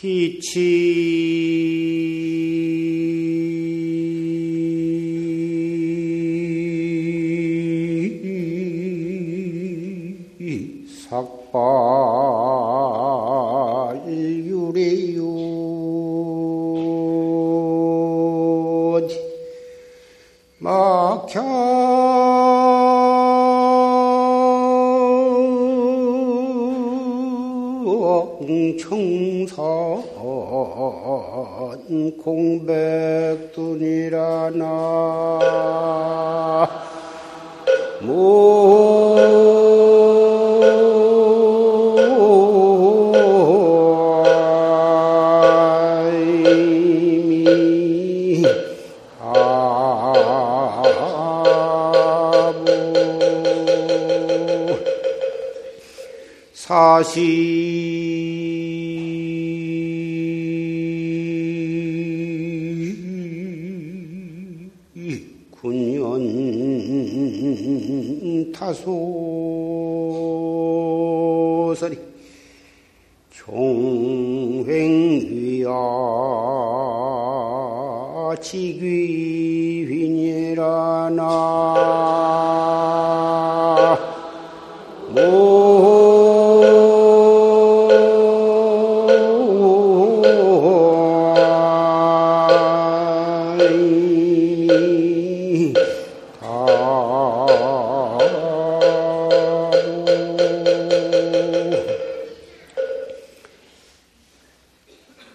피치. 삭 지귀휘니라나 모이미 다부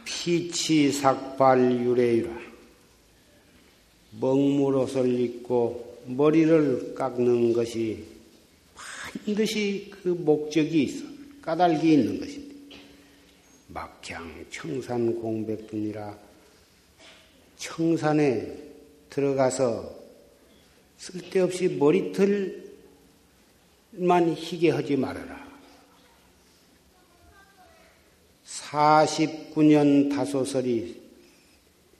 피치삭발 유래유라 먹물 옷을 입고 머리를 깎는 것이 반드시 그 목적이 있어 까닭이 있는 것인데 막향 청산 공백뿐이라 청산에 들어가서 쓸데없이 머리털만 희게 하지 말아라. 49년 다소설이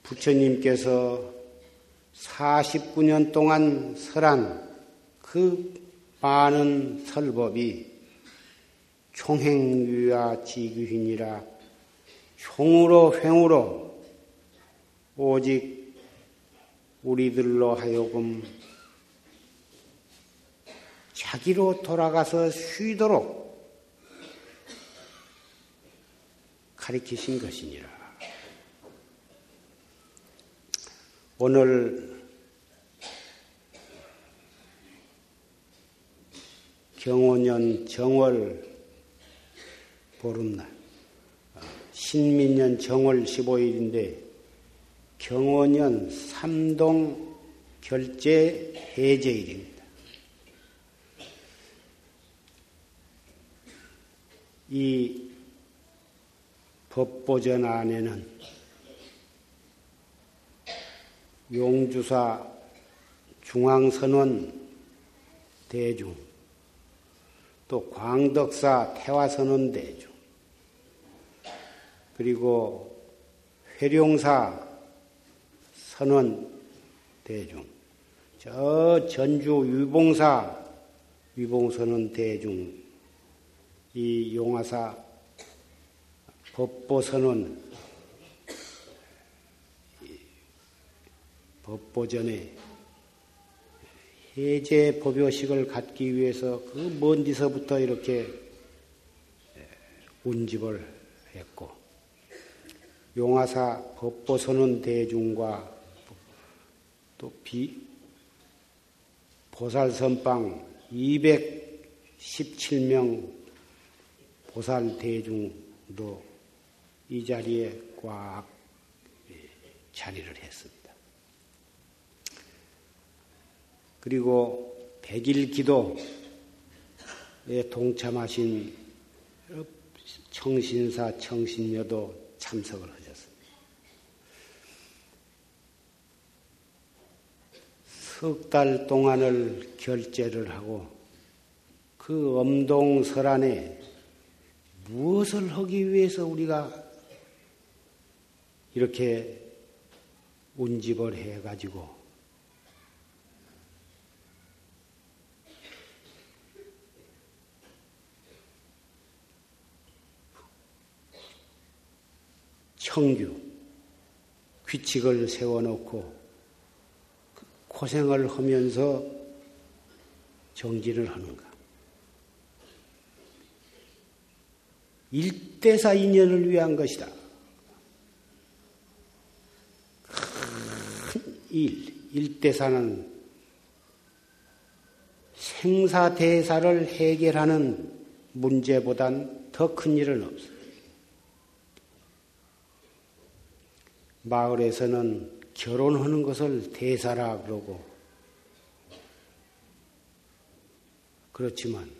부처님께서 49년 동안 설한 그 많은 설법이 총행유야 지규hin이라 총으로 횡으로 오직 우리들로 하여금 자기로 돌아가서 쉬도록 가리키신 것이니라. 오늘 경호년 정월 보름날, 신민년 정월 15일인데 경호년 삼동 결제 해제일입니다. 이 법보전 안에는 용주사 중앙선원 대중, 또 광덕사 태화선원 대중, 그리고 회룡사 선원 대중, 저 전주 위봉사 위봉선원 대중, 이 용화사 법보선원 법보전에 해제 법요식을 갖기 위해서 그 먼 데서부터 이렇게 운집을 했고 용화사 법보선원 대중과 또 비, 보살선방 217명 보살 대중도 이 자리에 꽉 자리를 했습니다. 그리고 백일 기도에 동참하신 청신사, 청신녀도 참석을 하셨습니다. 석 달 동안을 결제를 하고 그 엄동설안에 무엇을 하기 위해서 우리가 이렇게 운집을 해가지고 성규, 규칙을 세워놓고 고생을 하면서 정진을 하는가? 일대사 인연을 위한 것이다. 큰 일, 일대사는 생사대사를 해결하는 문제보단 더 큰 일은 없어. 마을에서는 결혼하는 것을 대사라 그러고 그렇지만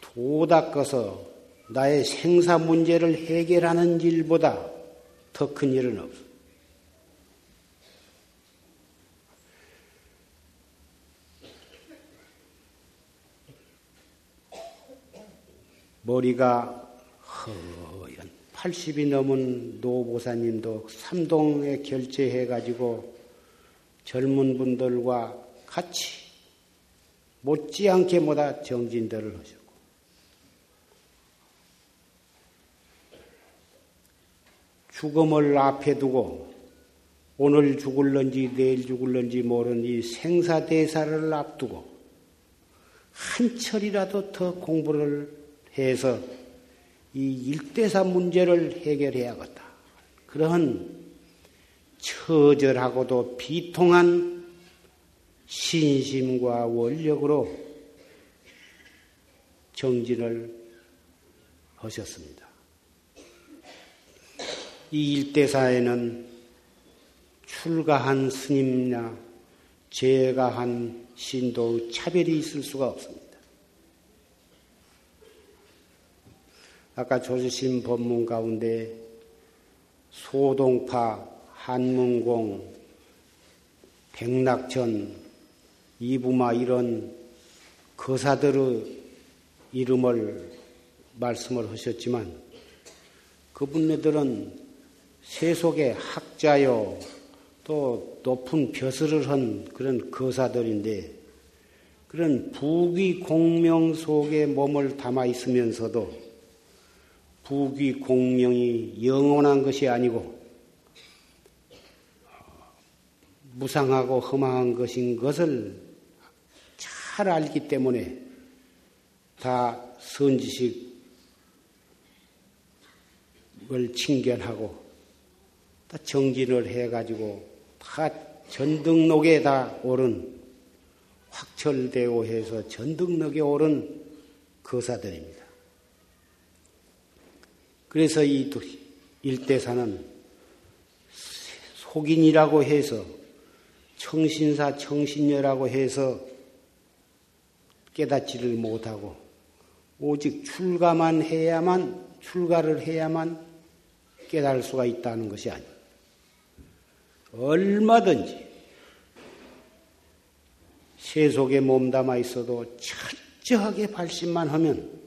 도 닦아서 나의 생사 문제를 해결하는 일보다 더 큰 일은 없어. 머리가 허연 80이 넘은 노보사님도 삼동에 결제해가지고 젊은 분들과 같이 못지않게 뭐다 정진들을 하셨고. 죽음을 앞에 두고 오늘 죽을런지 내일 죽을런지 모르는 이 생사대사를 앞두고 한 철이라도 더 공부를 해서 이 일대사 문제를 해결해야겠다. 그러한 처절하고도 비통한 신심과 원력으로 정진을 하셨습니다. 이 일대사에는 출가한 스님이나 제가한 신도의 차별이 있을 수가 없습니다. 아까 조주신 법문 가운데 소동파, 한문공, 백낙천, 이부마 이런 거사들의 이름을 말씀을 하셨지만 그분네들은 세속의 학자요 또 높은 벼슬을 한 그런 거사들인데 그런 부귀 공명 속에 몸을 담아 있으면서도 부귀 공명이 영원한 것이 아니고 무상하고 험한 것인 것을 잘 알기 때문에 다 선지식을 칭견하고 다 정진을 해가지고 다 전등록에 다 오른 확철되고 해서 전등록에 오른 거사들입니다. 그래서 이 일대사는 속인이라고 해서 청신사 청신녀라고 해서 깨닫지를 못하고 오직 출가만 해야만 출가를 해야만 깨달을 수가 있다는 것이 아니에요. 얼마든지 세속에 몸담아 있어도 철저하게 발심만 하면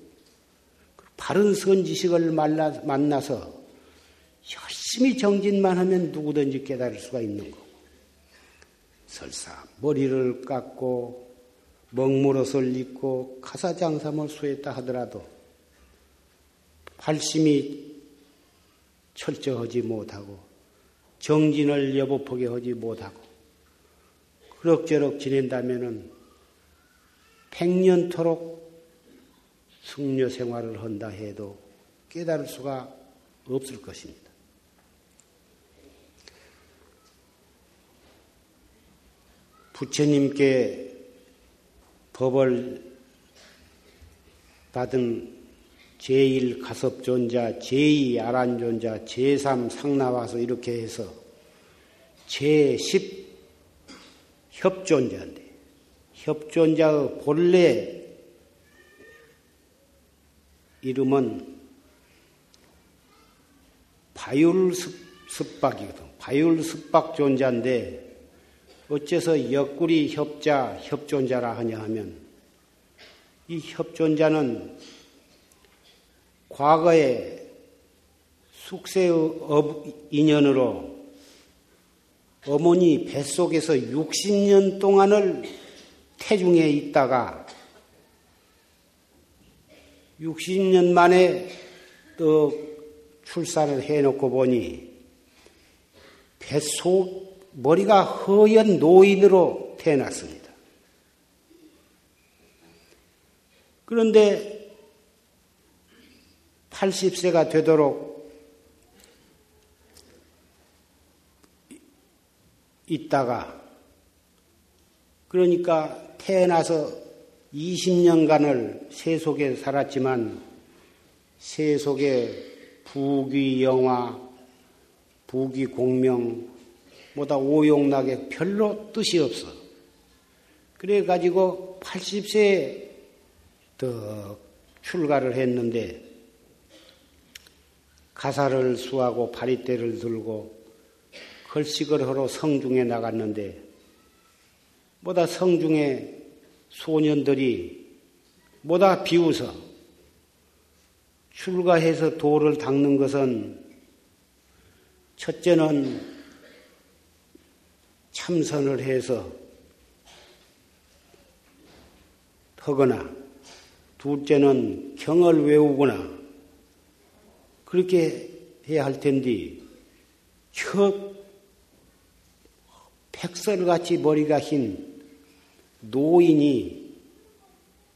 바른 선지식을 만나서 열심히 정진만 하면 누구든지 깨달을 수가 있는 거고. 설사 머리를 깎고 먹물옷을 입고 가사장삼을 수했다 하더라도 발심이 철저하지 못하고 정진을 여보하게 하지 못하고 그럭저럭 지낸다면은 백년토록 승려 생활을 한다 해도 깨달을 수가 없을 것입니다. 부처님께 법을 받은 제1 가섭존자, 제2 아란존자, 제3 상나와서 이렇게 해서 제10 협존자인데 협존자의 본래 이름은 바율습박이거든. 바율습박 존자인데 어째서 옆구리 협자, 협존자라 하냐 하면 이 협존자는 과거에 숙세의 인연으로 어머니 뱃속에서 60년 동안을 태중에 있다가 60년 만에 또 출산을 해놓고 보니 뱃속 머리가 허연 노인으로 태어났습니다. 그런데 80세가 되도록 있다가 그러니까 태어나서 20년간을 세속에 살았지만 세속에 부귀 영화, 부귀 공명, 뭐다 오용락에 별로 뜻이 없어. 그래 가지고 80세에 더 출가를 했는데 가사를 수하고 바리떼를 들고 걸식을 하러 성중에 나갔는데 뭐다 성중에 소년들이 뭐다 비웃어. 출가해서 도를 닦는 것은 첫째는 참선을 해서 하거나 둘째는 경을 외우거나 그렇게 해야 할 텐데 저 백설같이 머리가 흰 노인이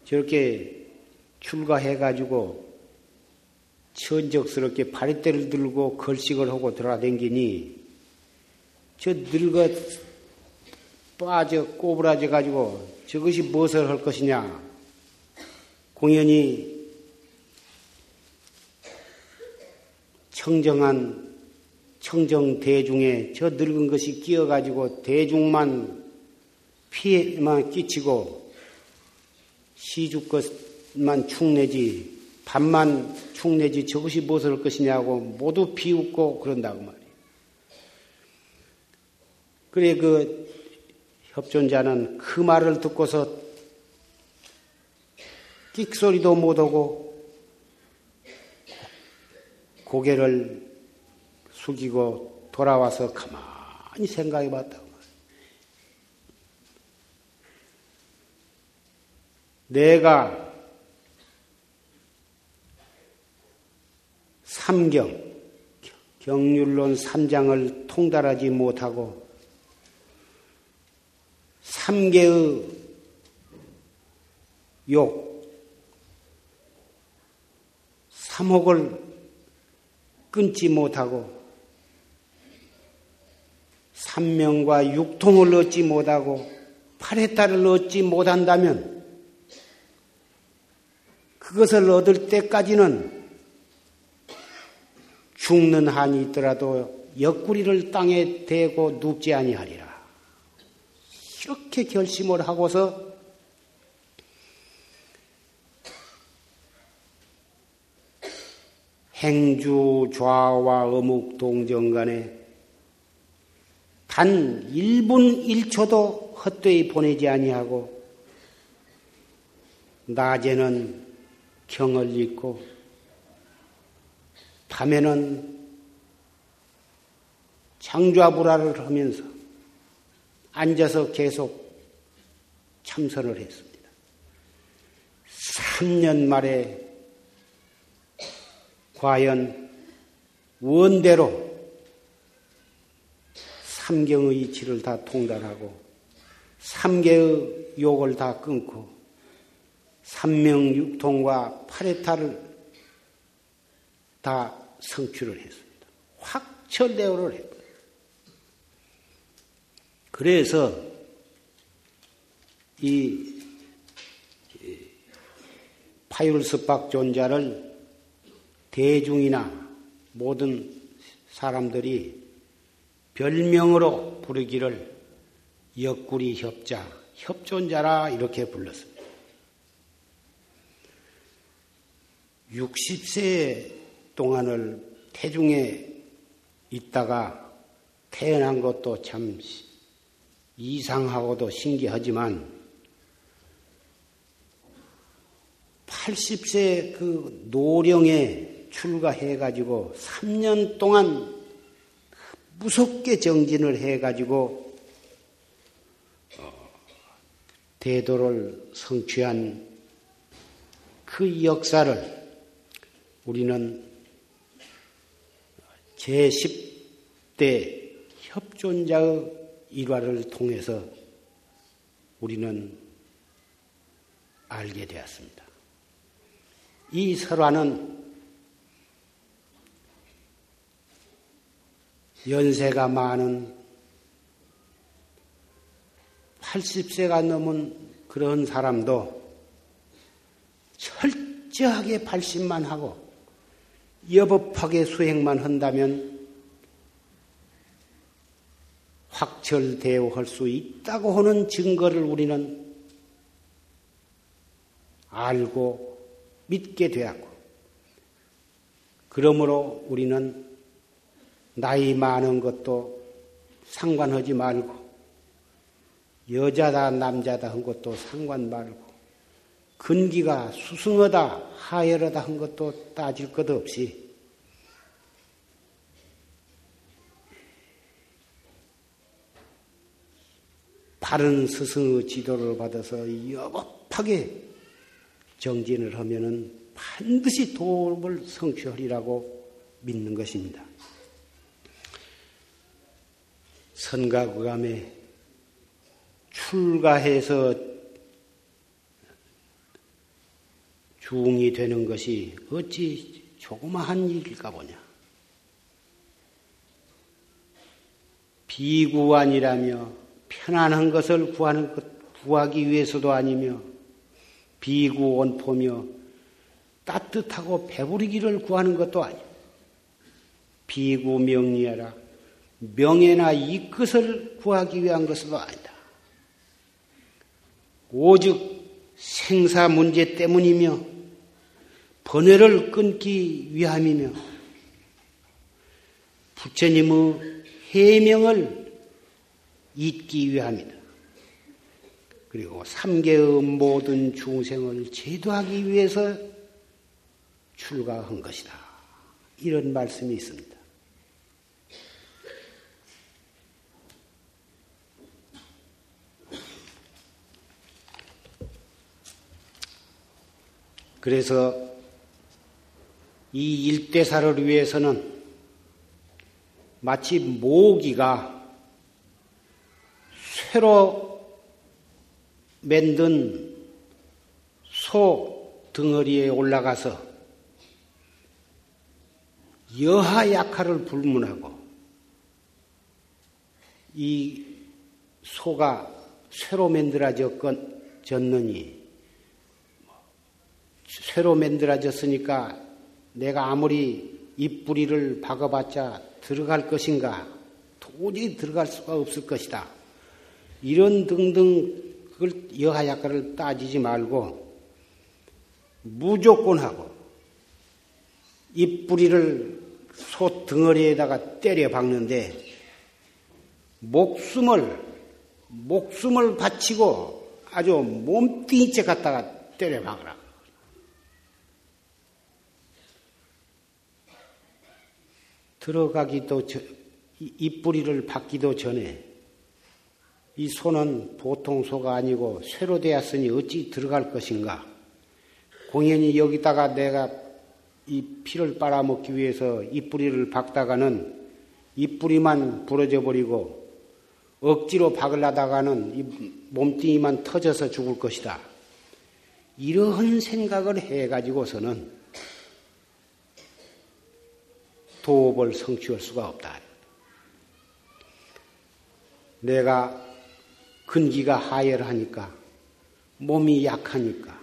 저렇게 출가해가지고 천적스럽게 바리떼를 들고 걸식을 하고 돌아댕기니 저 늙어 빠져 꼬부라져 가지고 저것이 무엇을 할 것이냐? 공연히 청정한 청정 대중에 저 늙은 것이 끼어가지고 대중만 피해만 끼치고 시주 것만 축내지 밥만 축내지 저것이 무엇을 할 것이냐고 모두 비웃고 그런다고 말이에요. 그래 그 협존자는 그 말을 듣고서 끽소리도 못하고 고개를 숙이고 돌아와서 가만히 생각해 봤다고. 내가 삼경, 경률론 삼장을 통달하지 못하고 삼계의 욕, 삼혹을 끊지 못하고 삼명과 육통을 얻지 못하고 팔해탈을 얻지 못한다면 그것을 얻을 때까지는 죽는 한이 있더라도 옆구리를 땅에 대고 눕지 아니하리라. 이렇게 결심을 하고서 행주 좌와 어묵 동정 간에 단 1분 1초도 헛되이 보내지 아니하고 낮에는 경을 읽고 밤에는 장좌불화를 하면서 앉아서 계속 참선을 했습니다. 3년 말에 과연 원대로 삼경의 이치를 다 통달하고 삼계의 욕을 다 끊고 삼명육통과 파레타를 다 성취를 했습니다. 확철대오를 했거든요. 그래서 이 파율스박 존자를 대중이나 모든 사람들이 별명으로 부르기를 옆구리 협자, 협존자라 이렇게 불렀습니다. 60세 동안을 태중에 있다가 태어난 것도 참 이상하고도 신기하지만 80세 그 노령에 출가해가지고 3년 동안 무섭게 정진을 해가지고 어, 대도를 성취한 그 역사를 우리는 제10대 협존자의 일화를 통해서 우리는 알게 되었습니다. 이 설화는 연세가 많은 80세가 넘은 그런 사람도 철저하게 발심만 하고 여법하게 수행만 한다면 확철대오할 수 있다고 하는 증거를 우리는 알고 믿게 되었고, 그러므로 우리는 나이 많은 것도 상관하지 말고, 여자다 남자다 한 것도 상관 말고, 근기가 수승하다 하열하다 한 것도 따질 것 없이, 바른 스승의 지도를 받아서 여법하게 정진을 하면은 반드시 도움을 성취하리라고 믿는 것입니다. 선가구감에 출가해서 중이 되는 것이 어찌 조그마한 일일까 보냐. 비구안이라며 편안한 것을 구하는 것, 구하기 위해서도 아니며 비구 원포며 따뜻하고 배부르기를 구하는 것도 아니고 비구 명리하라 명예나 이것을 구하기 위한 것도 아니다. 오직 생사 문제 때문이며 번뇌를 끊기 위함이며 부처님의 해명을 잊기 위함이다. 그리고 삼계의 모든 중생을 제도하기 위해서 출가한 것이다. 이런 말씀이 있습니다. 그래서 이 일대사를 위해서는 마치 모기가 쇠로 만든 소 덩어리에 올라가서 여하 약화를 불문하고 이 소가 쇠로 만들어졌느니 쇠로 만들어졌으니까 내가 아무리 입뿌리를 박아봤자 들어갈 것인가? 도저히 들어갈 수가 없을 것이다. 이런 등등 그걸 여하약과를 따지지 말고 무조건 하고 입뿌리를 소 덩어리에다가 때려 박는데 목숨을 목숨을 바치고 아주 몸뚱이째 갖다가 때려 박으라. 들어가기도 입뿌리를 받기도 전에 이 소는 보통 소가 아니고 쇠로 되었으니 어찌 들어갈 것인가? 공연히 여기다가 내가 이 피를 빨아먹기 위해서 입뿌리를 박다가는 입뿌리만 부러져 버리고 억지로 박으려다가는 이 몸뚱이만 터져서 죽을 것이다. 이러한 생각을 해가지고서는 도업을 성취할 수가 없다. 내가 근기가 하열하니까, 몸이 약하니까,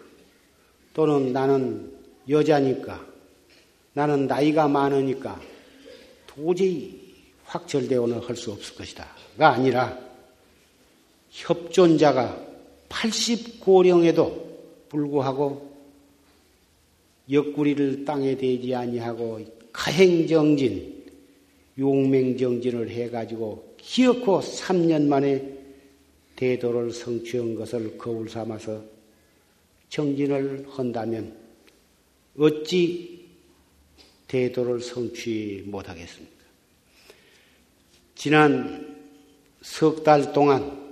또는 나는 여자니까, 나는 나이가 많으니까 도저히 확철대원을 할 수 없을 것이다.가 아니라 협존자가 80고령에도 불구하고 옆구리를 땅에 대지 아니하고 가행정진, 용맹정진을 해가지고 기어코 3년 만에 대도를 성취한 것을 거울 삼아서 정진을 한다면 어찌 대도를 성취 못하겠습니까? 지난 석 달 동안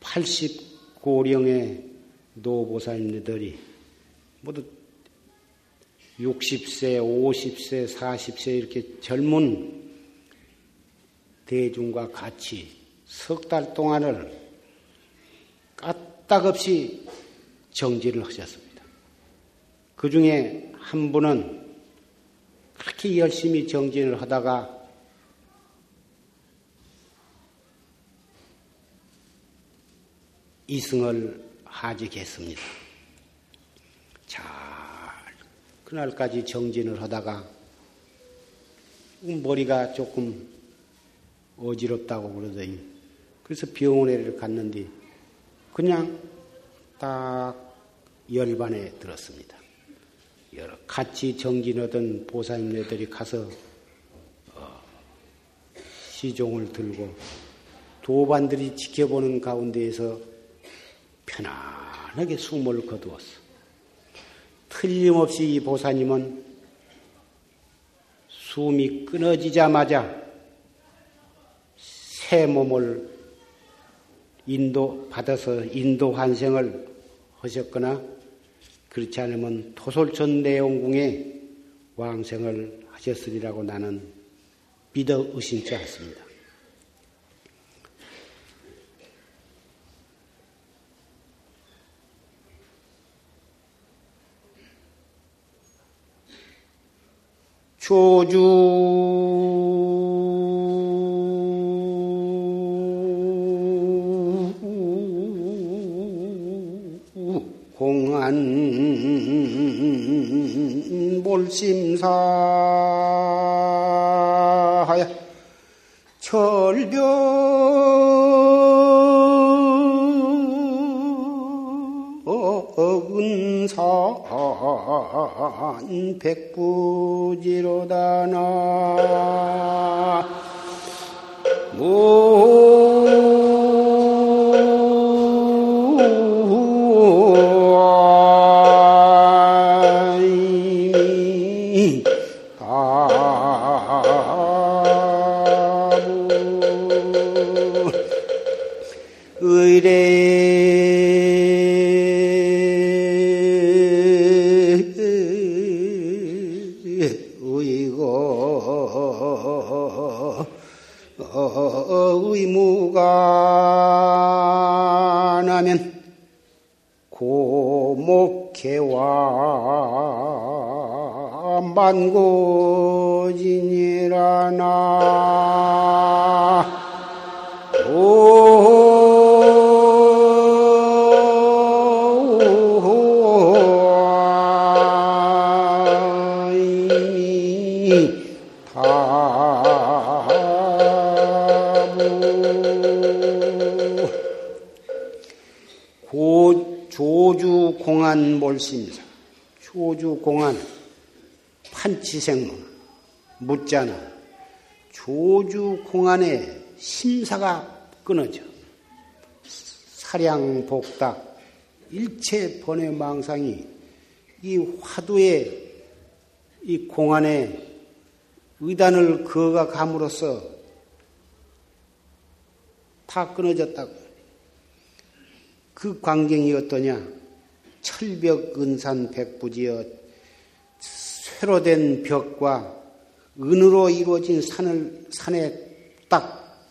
팔십 고령의 노보살님들이 모두 60세, 50세, 40세 이렇게 젊은 대중과 같이 석 달 동안을 까딱없이 정지를 하셨습니다. 그 중에 한 분은 그렇게 열심히 정진을 하다가 이승을 하직했습니다. 잘 그날까지 정진을 하다가 머리가 조금 어지럽다고 그러더니 그래서 병원에 갔는데 그냥 딱 열반에 들었습니다. 여러 같이 정진하던 보살님네들이 가서 어, 시종을 들고 도반들이 지켜보는 가운데에서 편안하게 숨을 거두었어. 틀림없이 이 보사님은 숨이 끊어지자마자 새 몸을 인도 받아서 인도 환생을 하셨거나 그렇지 않으면 토솔천 내용궁에 왕생을 하셨으리라고 나는 믿어 의심치 않습니다. 조주. 공안 몰심사하야 철벽 백부지로다 나 만고진이라나 조주 공안 몰심사, 조주 공안 판치생문, 묻자는 조주 공안의 심사가 끊어져. 사량 복닥, 일체 번외 망상이 이 화두의 이 공안에 의단을 그어가 감으로써 다 끊어졌다고. 그 광경이 어떠냐? 철벽 은산 백부지어 쇠로 된 벽과 은으로 이루어진 산을 산에 딱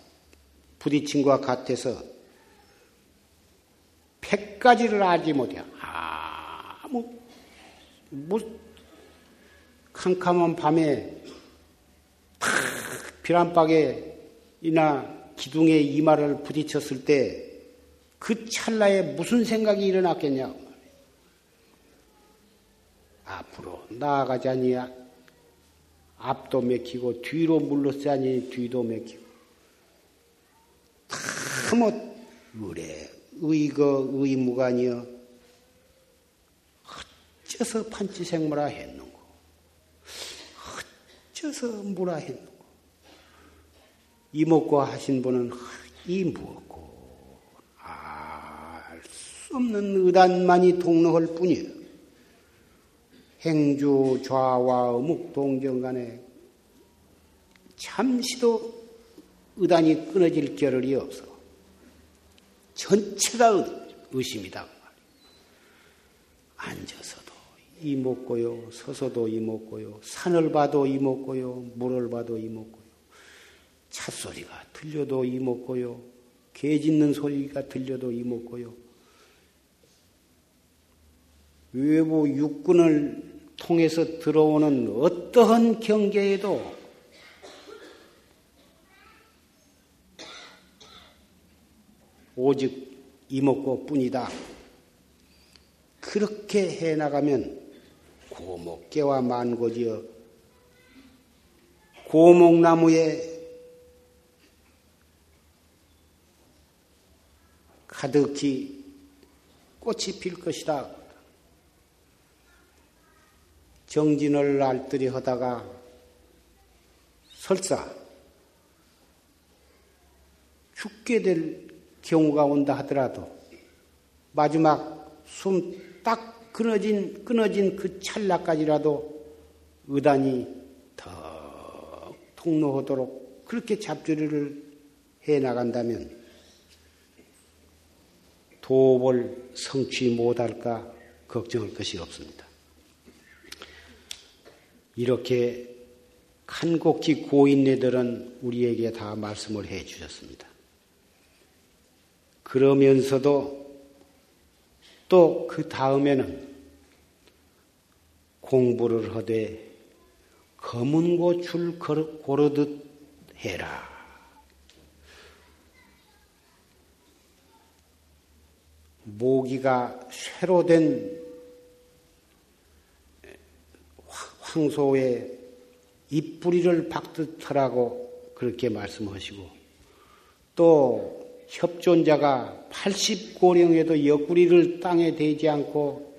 부딪힌 것 같아서 백 가지를 알지 못해. 아무 뭐 캄캄한 밤에 탁 비란박에이나 기둥에 이마를 부딪혔을 때 그 찰나에 무슨 생각이 일어났겠냐? 앞으로 나아가자니 앞도 맥히고 뒤로 물러서자니 뒤도 맥히고. 다못 의뢰 의거 의무관이여 어째서 판치생무라 했는고? 어째서 무라 했는고? 이목고 하신 분은 이 무엇고? 알 수 없는 의단만이 동로할 뿐이에요. 행주 좌와 어묵 동정 간에 잠시도 의단이 끊어질 겨를이 없어. 전체가 의심이다. 앉아서도 이먹고요. 서서도 이먹고요. 산을 봐도 이먹고요. 물을 봐도 이먹고요. 찻소리가 들려도 이먹고요. 개 짖는 소리가 들려도 이먹고요. 외부 육군을 통해서 들어오는 어떠한 경계에도 오직 이먹고 뿐이다. 그렇게 해 나가면 고목계와 만고지어 고목나무에 가득히 꽃이 필 것이다. 정진을 알뜰히 하다가 설사 죽게 될 경우가 온다 하더라도 마지막 숨 딱 끊어진 끊어진 그 찰나까지라도 의단이 더 통로하도록 그렇게 잡주리를 해 나간다면 도업을 성취 못할까 걱정할 것이 없습니다. 이렇게 한곡지 고인네들은 우리에게 다 말씀을 해 주셨습니다. 그러면서도 또 그 다음에는 공부를 하되 검은 고줄 고르듯 해라. 모기가 쇠로 된 황소의 잎뿌리를 박듯 하라고 그렇게 말씀하시고 또 협존자가 80고령에도 옆구리를 땅에 대지 않고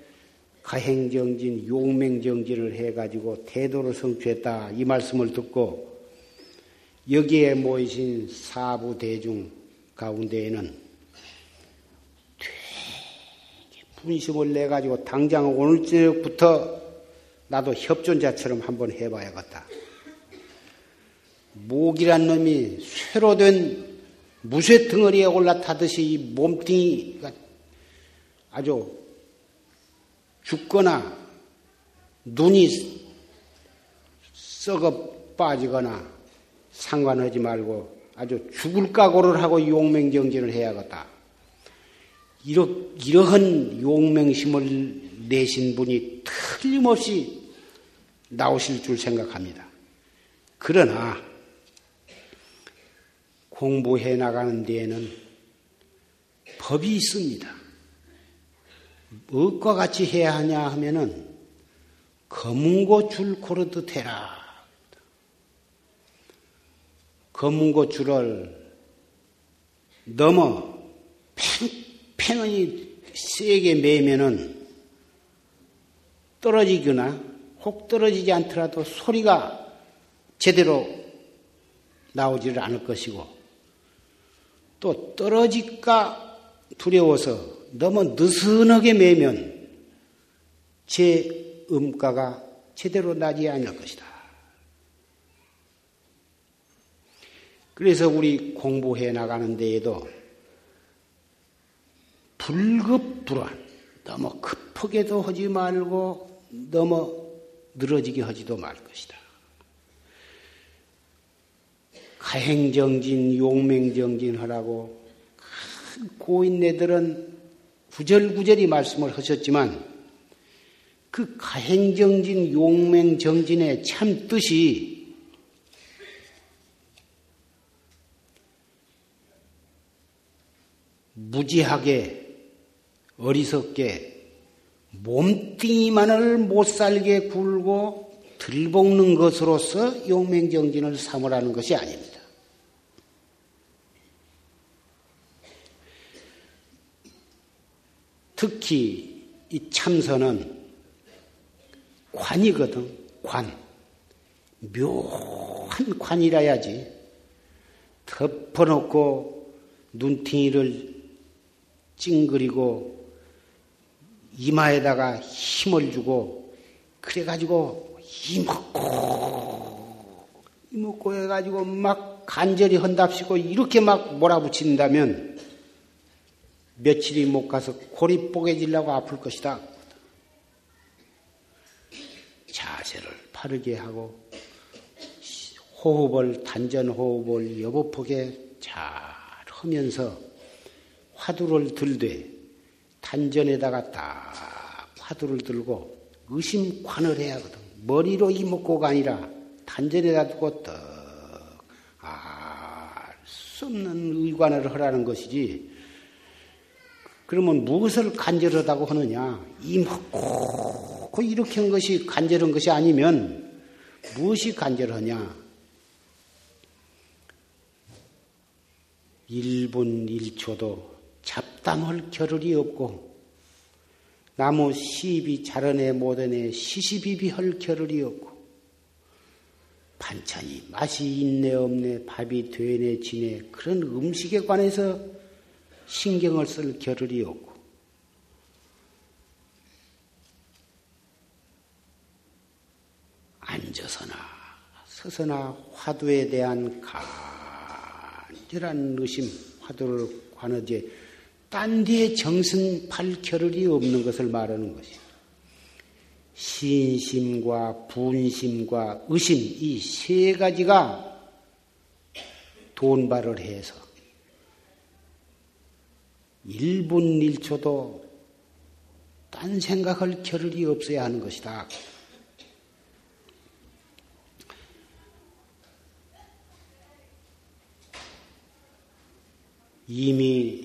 가행정진, 용맹정진을 해가지고 태도를 성취했다. 이 말씀을 듣고 여기에 모이신 사부 대중 가운데에는 되게 분심을 내가지고 당장 오늘 저녁부터 나도 협존자처럼 한번 해봐야겠다. 목이란 놈이 쇠로 된 무쇠 덩어리에 올라타듯이 이 몸뚱이가 아주 죽거나 눈이 썩어 빠지거나 상관하지 말고 아주 죽을 각오를 하고 용맹정진을 해야겠다. 이러, 이러한 용맹심을 내신 분이 틀림없이 나오실 줄 생각합니다. 그러나 공부해 나가는 데에는 법이 있습니다. 무엇과 같이 해야 하냐 하면은 검은고 줄 고르듯 해라. 검은고 줄을 넘어 팽팽히 세게 매면은 떨어지거나 혹 떨어지지 않더라도 소리가 제대로 나오지를 않을 것이고 또 떨어질까 두려워서 너무 느슨하게 매면 제 음가가 제대로 나지 않을 것이다. 그래서 우리 공부해 나가는 데에도 불급불안, 너무 급하게도 하지 말고 너무 늘어지게 하지도 말 것이다. 가행정진, 용맹정진 하라고 고인네들은 구절구절이 말씀을 하셨지만 그 가행정진, 용맹정진의 참 뜻이 무지하게 어리석게 몸뚱이만을 못 살게 굴고 들볶는 것으로서 용맹정진을 삼으라는 것이 아닙니다. 특히 이 참선은 관이거든, 관. 묘한 관이라야지. 덮어놓고 눈팅이를 찡그리고 이마에다가 힘을 주고 그래가지고 이먹고 이먹고 해가지고 막 간절히 헌답시고 이렇게 막 몰아붙인다면 며칠이 못 가서 골이 뽀개질라고 아플 것이다. 바르게 하고 호흡을 단전 호흡을 여보폭에 잘 하면서 화두를 들되 단전에다가 딱 화두를 들고 의심관을 해야 하거든. 머리로 이목고가 아니라 단전에다 두고 떡알수 없는 의관을 하라는 것이지. 그러면 무엇을 간절하다고 하느냐? 이먹고 이렇게 한 것이 간절한 것이 아니면 무엇이 간절하냐? 1분 1초도 잡담할 겨를이 없고 나무 시비 자라내 못하네 시시비비 할 겨를이 없고 반찬이 맛이 있네 없네 밥이 되네 지네 그런 음식에 관해서 신경을 쓸 겨를이 없고 앉아서나 서서나 화두에 대한 가 간절한 의심, 화두를 관하지 딴 뒤에 정승 팔결을이 없는 것을 말하는 것이다. 신심과 분심과 의심 이 세 가지가 돈발을 해서 1분 1초도 딴 생각할 겨를이 없어야 하는 것이다. 이미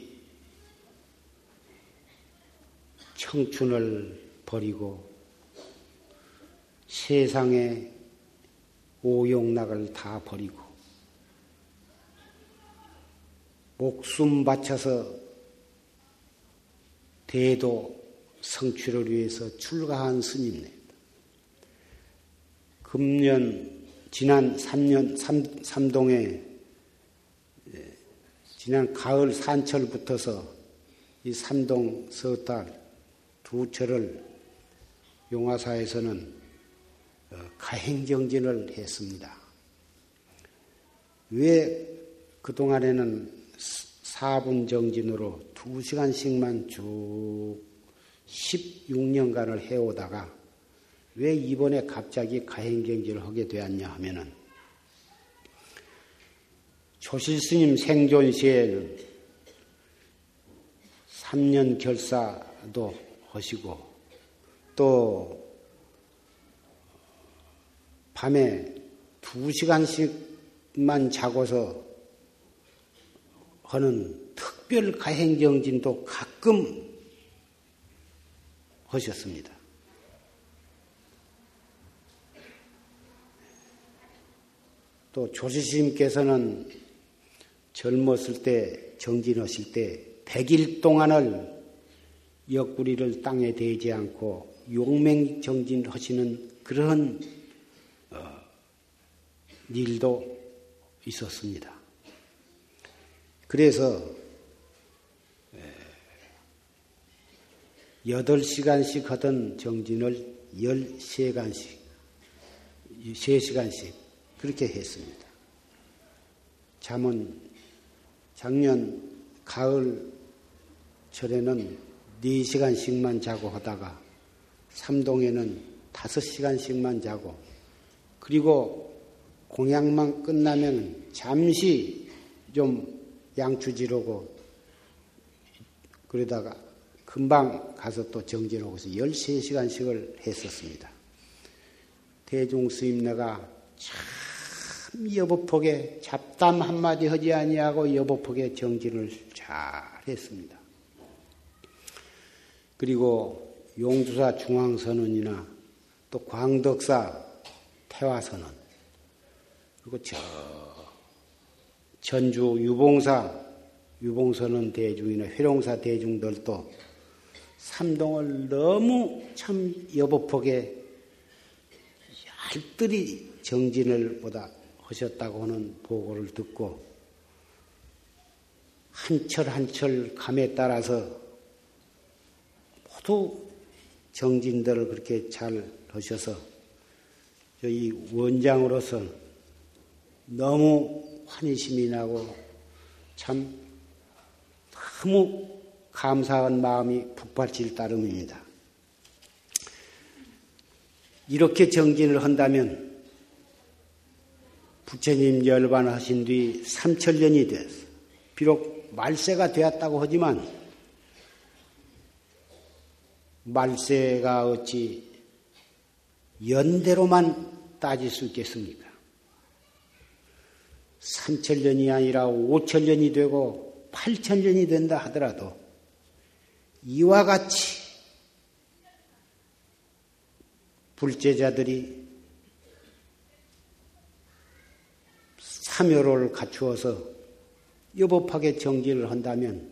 청춘을 버리고 세상에 오용락을 다 버리고 목숨 바쳐서 대도 성취를 위해서 출가한 스님네. 금년 지난 3년 삼, 삼동에 지난 가을 산철부터서 이 삼동 서달 두 철을 용화사에서는 어, 가행정진을 했습니다. 왜 그동안에는 4분 정진으로 2시간씩만 쭉 16년간을 해오다가 왜 이번에 갑자기 가행정진을 하게 되었냐 하면은 조실스님 생존 시에는 3년 결사도 하시고 또 밤에 2시간씩만 자고서 하는 특별 가행정진도 가끔 하셨습니다. 또 조시스님께서는 젊었을 때 정진하실 때 100일 동안을 옆구리를 땅에 대지 않고 용맹 정진하시는 그런 어, 일도 있었습니다. 그래서 8시간씩 하던 정진을 13시간씩, 3시간씩 그렇게 했습니다. 잠은 작년 가을 절에는 4시간씩만 자고 하다가 삼동에는 5시간씩만 자고 그리고 공양만 끝나면 잠시 좀 양추 지르고 그러다가 금방 가서 또 정진하고 서 13시간씩을 했었습니다. 대중 스님네가 참 여보폭에 잡담 한마디 하지 아니하고 여보폭에 정진을 잘 했습니다. 그리고 용두사 중앙선언이나 또 광덕사 태화선언 그리고 저 전주 유봉사 유봉선언 대중이나 회룡사 대중들도 삼동을 너무 참 여보폭에 얄뜰히 정진을 보다 하셨다고 하는 보고를 듣고 한철 한철 감에 따라서 모두 정진들을 그렇게 잘 하셔서 저희 원장으로서 너무 환희심이 나고 참 너무 감사한 마음이 북받칠 따름입니다. 이렇게 정진을 한다면 부처님 열반하신 뒤 3천년이 됐어. 비록 말세가 되었다고 하지만 말세가 어찌 연대로만 따질 수 있겠습니까? 3천년이 아니라 5천년이 되고 8천년이 된다 하더라도 이와 같이 불제자들이 참여를 갖추어서 여법하게 정지를 한다면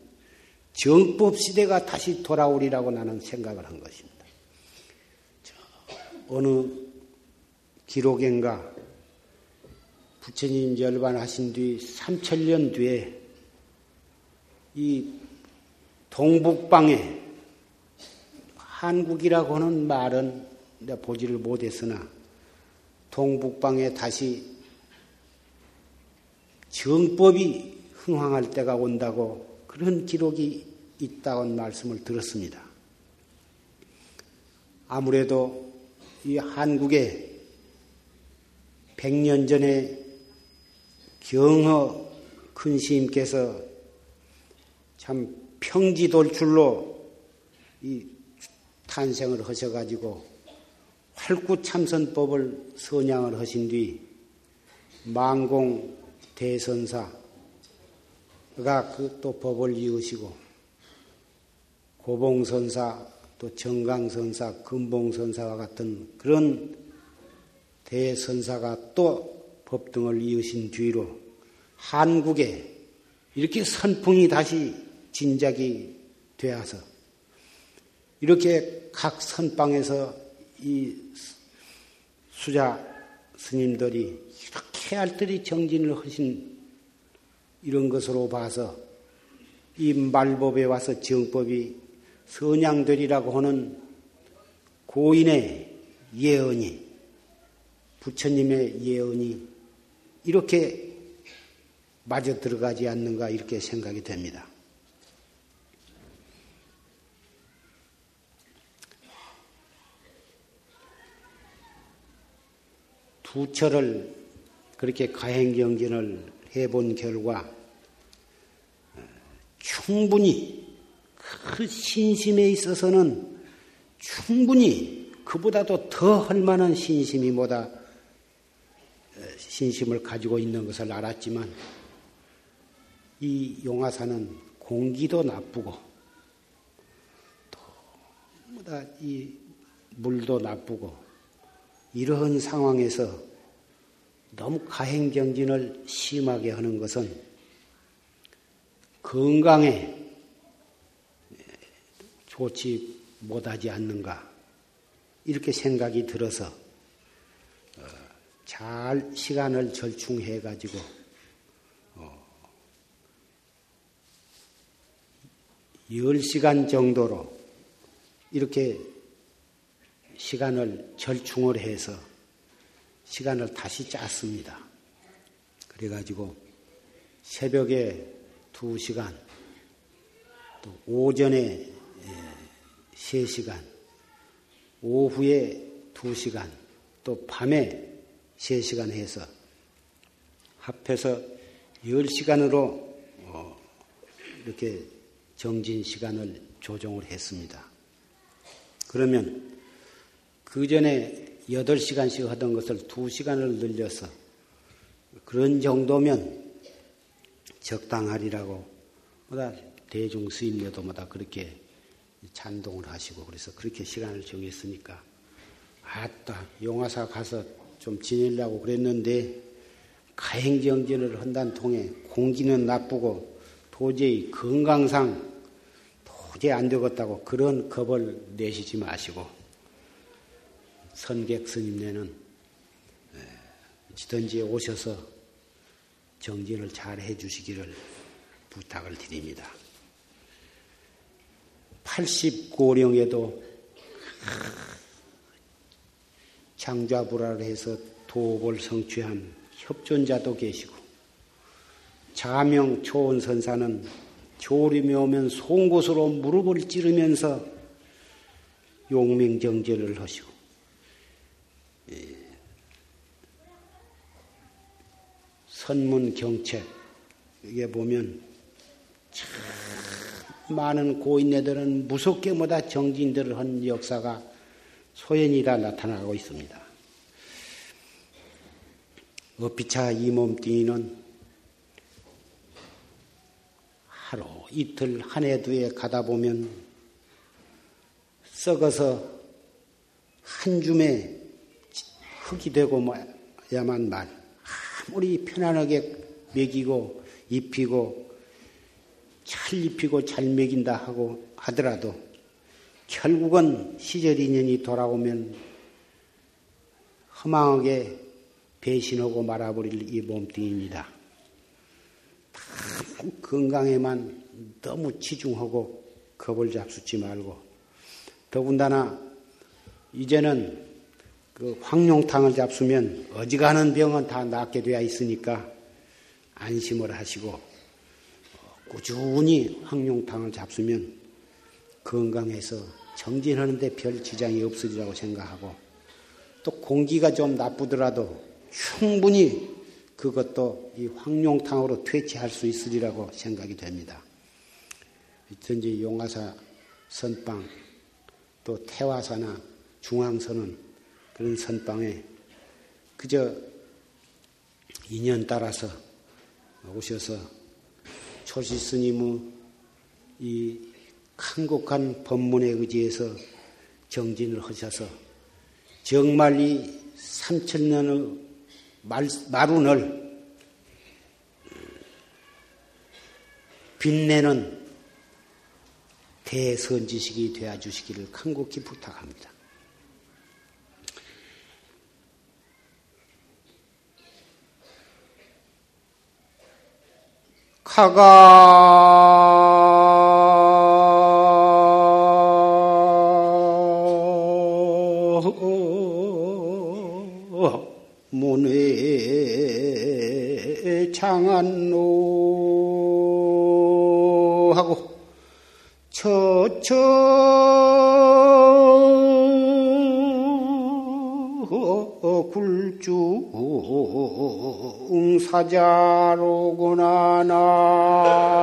정법 시대가 다시 돌아오리라고 나는 생각을 한 것입니다. 어느 기록인가 부처님 열반하신 뒤 3천년 뒤에 이 동북방에 한국이라고 하는 말은 내가 보지를 못했으나 동북방에 다시 정법이 흥황할 때가 온다고 그런 기록이 있다는 말씀을 들었습니다. 아무래도 이 한국에 100년 전에 경허 큰 스님께서 참 평지돌출로 이 탄생을 하셔가지고 활구참선법을 선양을 하신 뒤 망공 대선사가 그 또 법을 이으시고 고봉선사 또 정강선사 금봉선사와 같은 그런 대선사가 또 법등을 이으신 뒤로 한국에 이렇게 선풍이 다시 진작이 되어서 이렇게 각 선방에서 이 수자 스님들이 이렇게 알뜰히 정진을 하신 이런 것으로 봐서 이 말법에 와서 정법이 선양되리라고 하는 고인의 예언이 부처님의 예언이 이렇게 맞아 들어가지 않는가 이렇게 생각이 됩니다. 두 철을 그렇게 가행경진을 해본 결과 충분히 그 신심에 있어서는 충분히 그보다도 더 할 만한 신심이 뭐다? 신심을 가지고 있는 것을 알았지만 이 용화사는 공기도 나쁘고 또 뭐다? 이 물도 나쁘고 이러한 상황에서 너무 가행정진을 심하게 하는 것은 건강에 좋지 못하지 않는가 이렇게 생각이 들어서 어, 잘 시간을 절충해 가지고 10시간 어, 정도로 이렇게 시간을 절충을 해서 시간을 다시 짰습니다. 그래가지고 새벽에 2시간, 또 오전에 3시간, 오후에 2시간, 또 밤에 3시간 해서 합해서 10시간으로 어, 이렇게 정진 시간을 조정을 했습니다. 그러면 그 전에 8시간씩 하던 것을 2시간을 늘려서 그런 정도면 적당하리라고 뭐다 대중 스님여도마다 그렇게 찬동을 하시고 그래서 그렇게 시간을 정했으니까 아따 용화사 가서 좀 지내려고 그랬는데 가행정진을 한다는 통에 공기는 나쁘고 도저히 건강상 도저히 안 되겠다고 그런 겁을 내시지 마시고 선객 스님네는 지든지 오셔서 정진을 잘 해주시기를 부탁을 드립니다. 80고령에도 장좌불화를 해서 도업을 성취한 협존자도 계시고 자명 초원 선사는 조림이 오면 송곳으로 무릎을 찌르면서 용맹정제를 하시고 선문 경책 이게 보면 참 많은 고인네들은 무섭게 보다 정진들을 한 역사가 소연히 다 나타나고 있습니다. 어피차 이 몸뚱이는 하루 이틀 한 해 두 해 가다 보면 썩어서 한 줌에 흙이 되고 야만 말 아무리 편안하게 먹이고 입히고 잘 입히고 잘 먹인다 하고 하더라도 결국은 시절 인연이 돌아오면 허망하게 배신하고 말아버릴 이 몸뚱이입니다. 건강에만 너무 치중하고 겁을 잡수지 말고 더군다나 이제는 그 황룡탕을 잡수면 어지간한 병은 다 낫게 되어 있으니까 안심을 하시고 꾸준히 황룡탕을 잡수면 건강해서 정진하는데 별 지장이 없으리라고 생각하고 또 공기가 좀 나쁘더라도 충분히 그것도 이 황룡탕으로 퇴치할 수 있으리라고 생각이 됩니다. 이든지 용화사 선방 또 태화사나 중앙선은 그런 선방에 그저 인연 따라서 오셔서 초시 스님의 이 한국한 법문에 의지해서 정진을 하셔서 정말 이 삼천년의 마룬을 빛내는 대선지식이 되어 주시기를 간곡히 부탁합니다. 카가. 문에 장안로 하고 처처 굴중 사자로구나 나.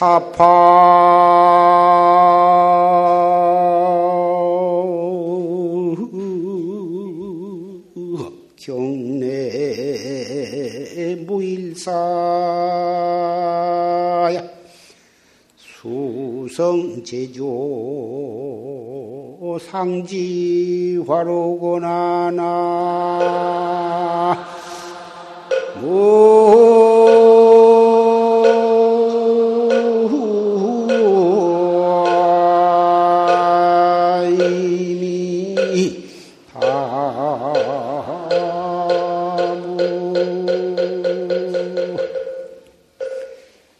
타파 제조 상지화로구나 나. 이미 다무.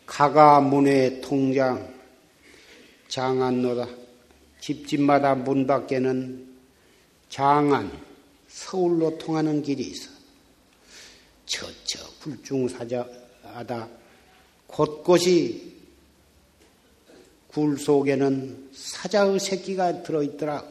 가가문의 통장 장안노다. 집집마다 문 밖에는 장안 서울로 통하는 길이 있어. 처처 굴중사자하다. 곳곳이 굴 속에는 사자의 새끼가 들어있더라.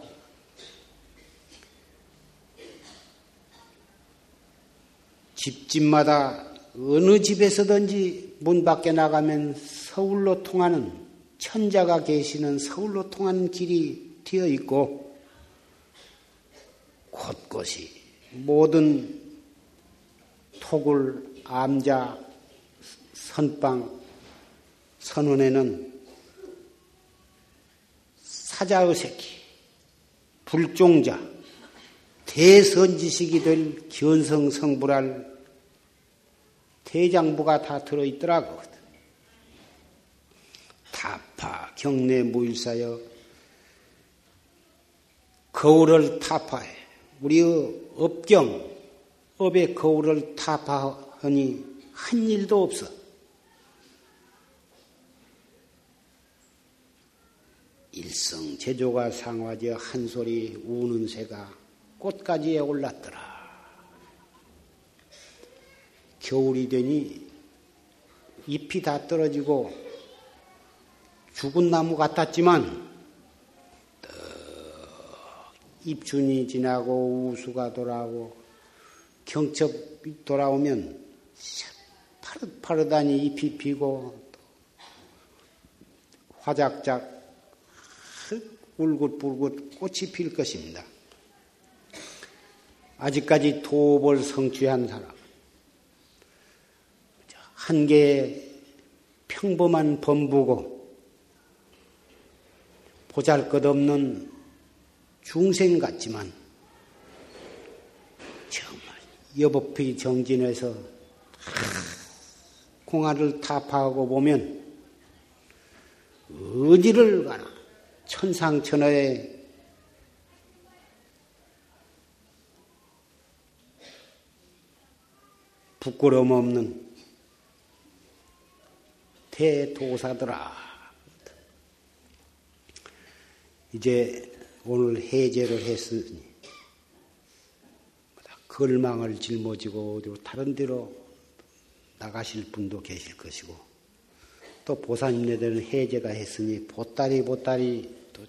집집마다 어느 집에서든지 문 밖에 나가면 서울로 통하는 천자가 계시는 서울로 통하는 길이 되어 있고 곳곳이 모든 토굴, 암자, 선방, 선원에는 사자의 새끼, 불종자, 대선지식이 될 견성성불할 대장부가 다 들어있더라고. 타파, 경내 무일사여, 거울을 타파해. 우리의 업경, 업의 거울을 타파하니 한 일도 없어. 일성 제조가 상화지어 한 소리 우는 새가 꽃가지에 올랐더라. 겨울이 되니 잎이 다 떨어지고 죽은 나무 같았지만 입춘이 지나고 우수가 돌아오고 경첩이 돌아오면 파릇파릇하니 잎이 피고 화작작 울긋불긋 꽃이 필 것입니다. 아직까지 도업을 성취한 사람, 한 개의 평범한 범부고 보잘 것 없는 중생 같지만 정말 여법히 정진해서 공화를 타파하고 보면 어디를 가나 천상천하에 부끄러움 없는 대도사더라. 이제 오늘 해제를 했으니 걸망을 짊어지고 어디로 다른 데로 나가실 분도 계실 것이고 또 보살님네들은 해제가 했으니 보따리 보따리 또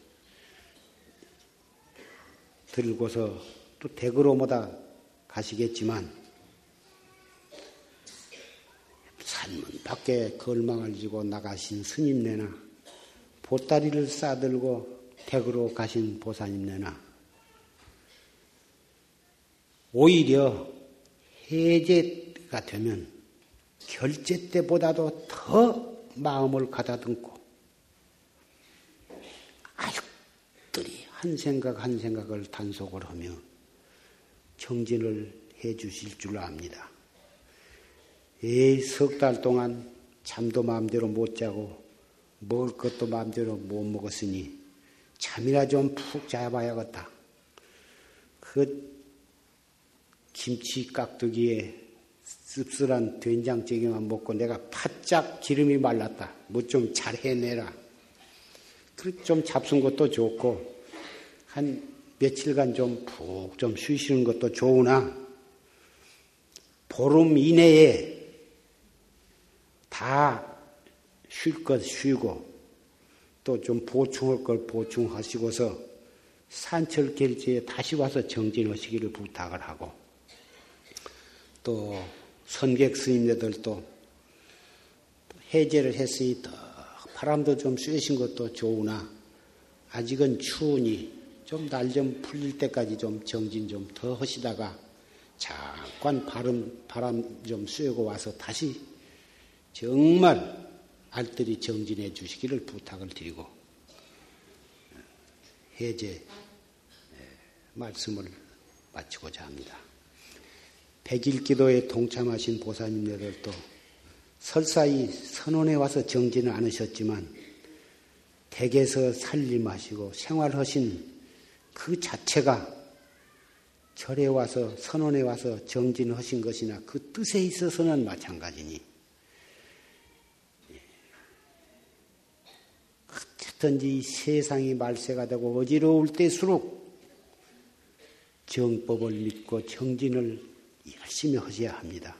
들고서 또 댁으로 뭐다 가시겠지만 산문 밖에 걸망을 지고 나가신 스님네나 보따리를 싸들고 댁으로 가신 보살님네나 오히려 해제가 되면 결제 때보다도 더 마음을 가다듬고 아육들이 한 생각 한 생각을 단속을 하며 정진을 해 주실 줄 압니다. 석달 동안 잠도 마음대로 못 자고 먹을 것도 마음대로 못 먹었으니 잠이나 좀 푹 자봐야겠다. 그 김치 깍두기에 씁쓸한 된장찌개만 먹고 내가 바짝 기름이 말랐다. 뭐 좀 잘 해내라. 좀 잡순 것도 좋고 한 며칠간 좀푹좀 쉬시는 것도 좋으나 보름 이내에 다 쉴 것 쉬고 또 좀 보충할 걸 보충하시고서 산철 결제에 다시 와서 정진하시기를 부탁을 하고 또 선객 스님들도 해제를 했으니 더 바람도 좀 쐬신 것도 좋으나 아직은 추우니 좀 날좀 좀 풀릴 때까지 좀 정진 좀 더 하시다가 잠깐 바람, 바람 좀 쐬고 와서 다시 정말 알뜰히 정진해 주시기를 부탁을 드리고 해제 말씀을 마치고자 합니다. 백일 기도에 동참하신 보사님들도 설사히 선원에 와서 정진을 않으셨지만 댁에서 살림하시고 생활하신 그 자체가 절에 와서 선원에 와서 정진하신 것이나 그 뜻에 있어서는 마찬가지니 어떤지 세상이 말세가 되고 어지러울 때수록 정법을 믿고 정진을 열심히 하셔야 합니다.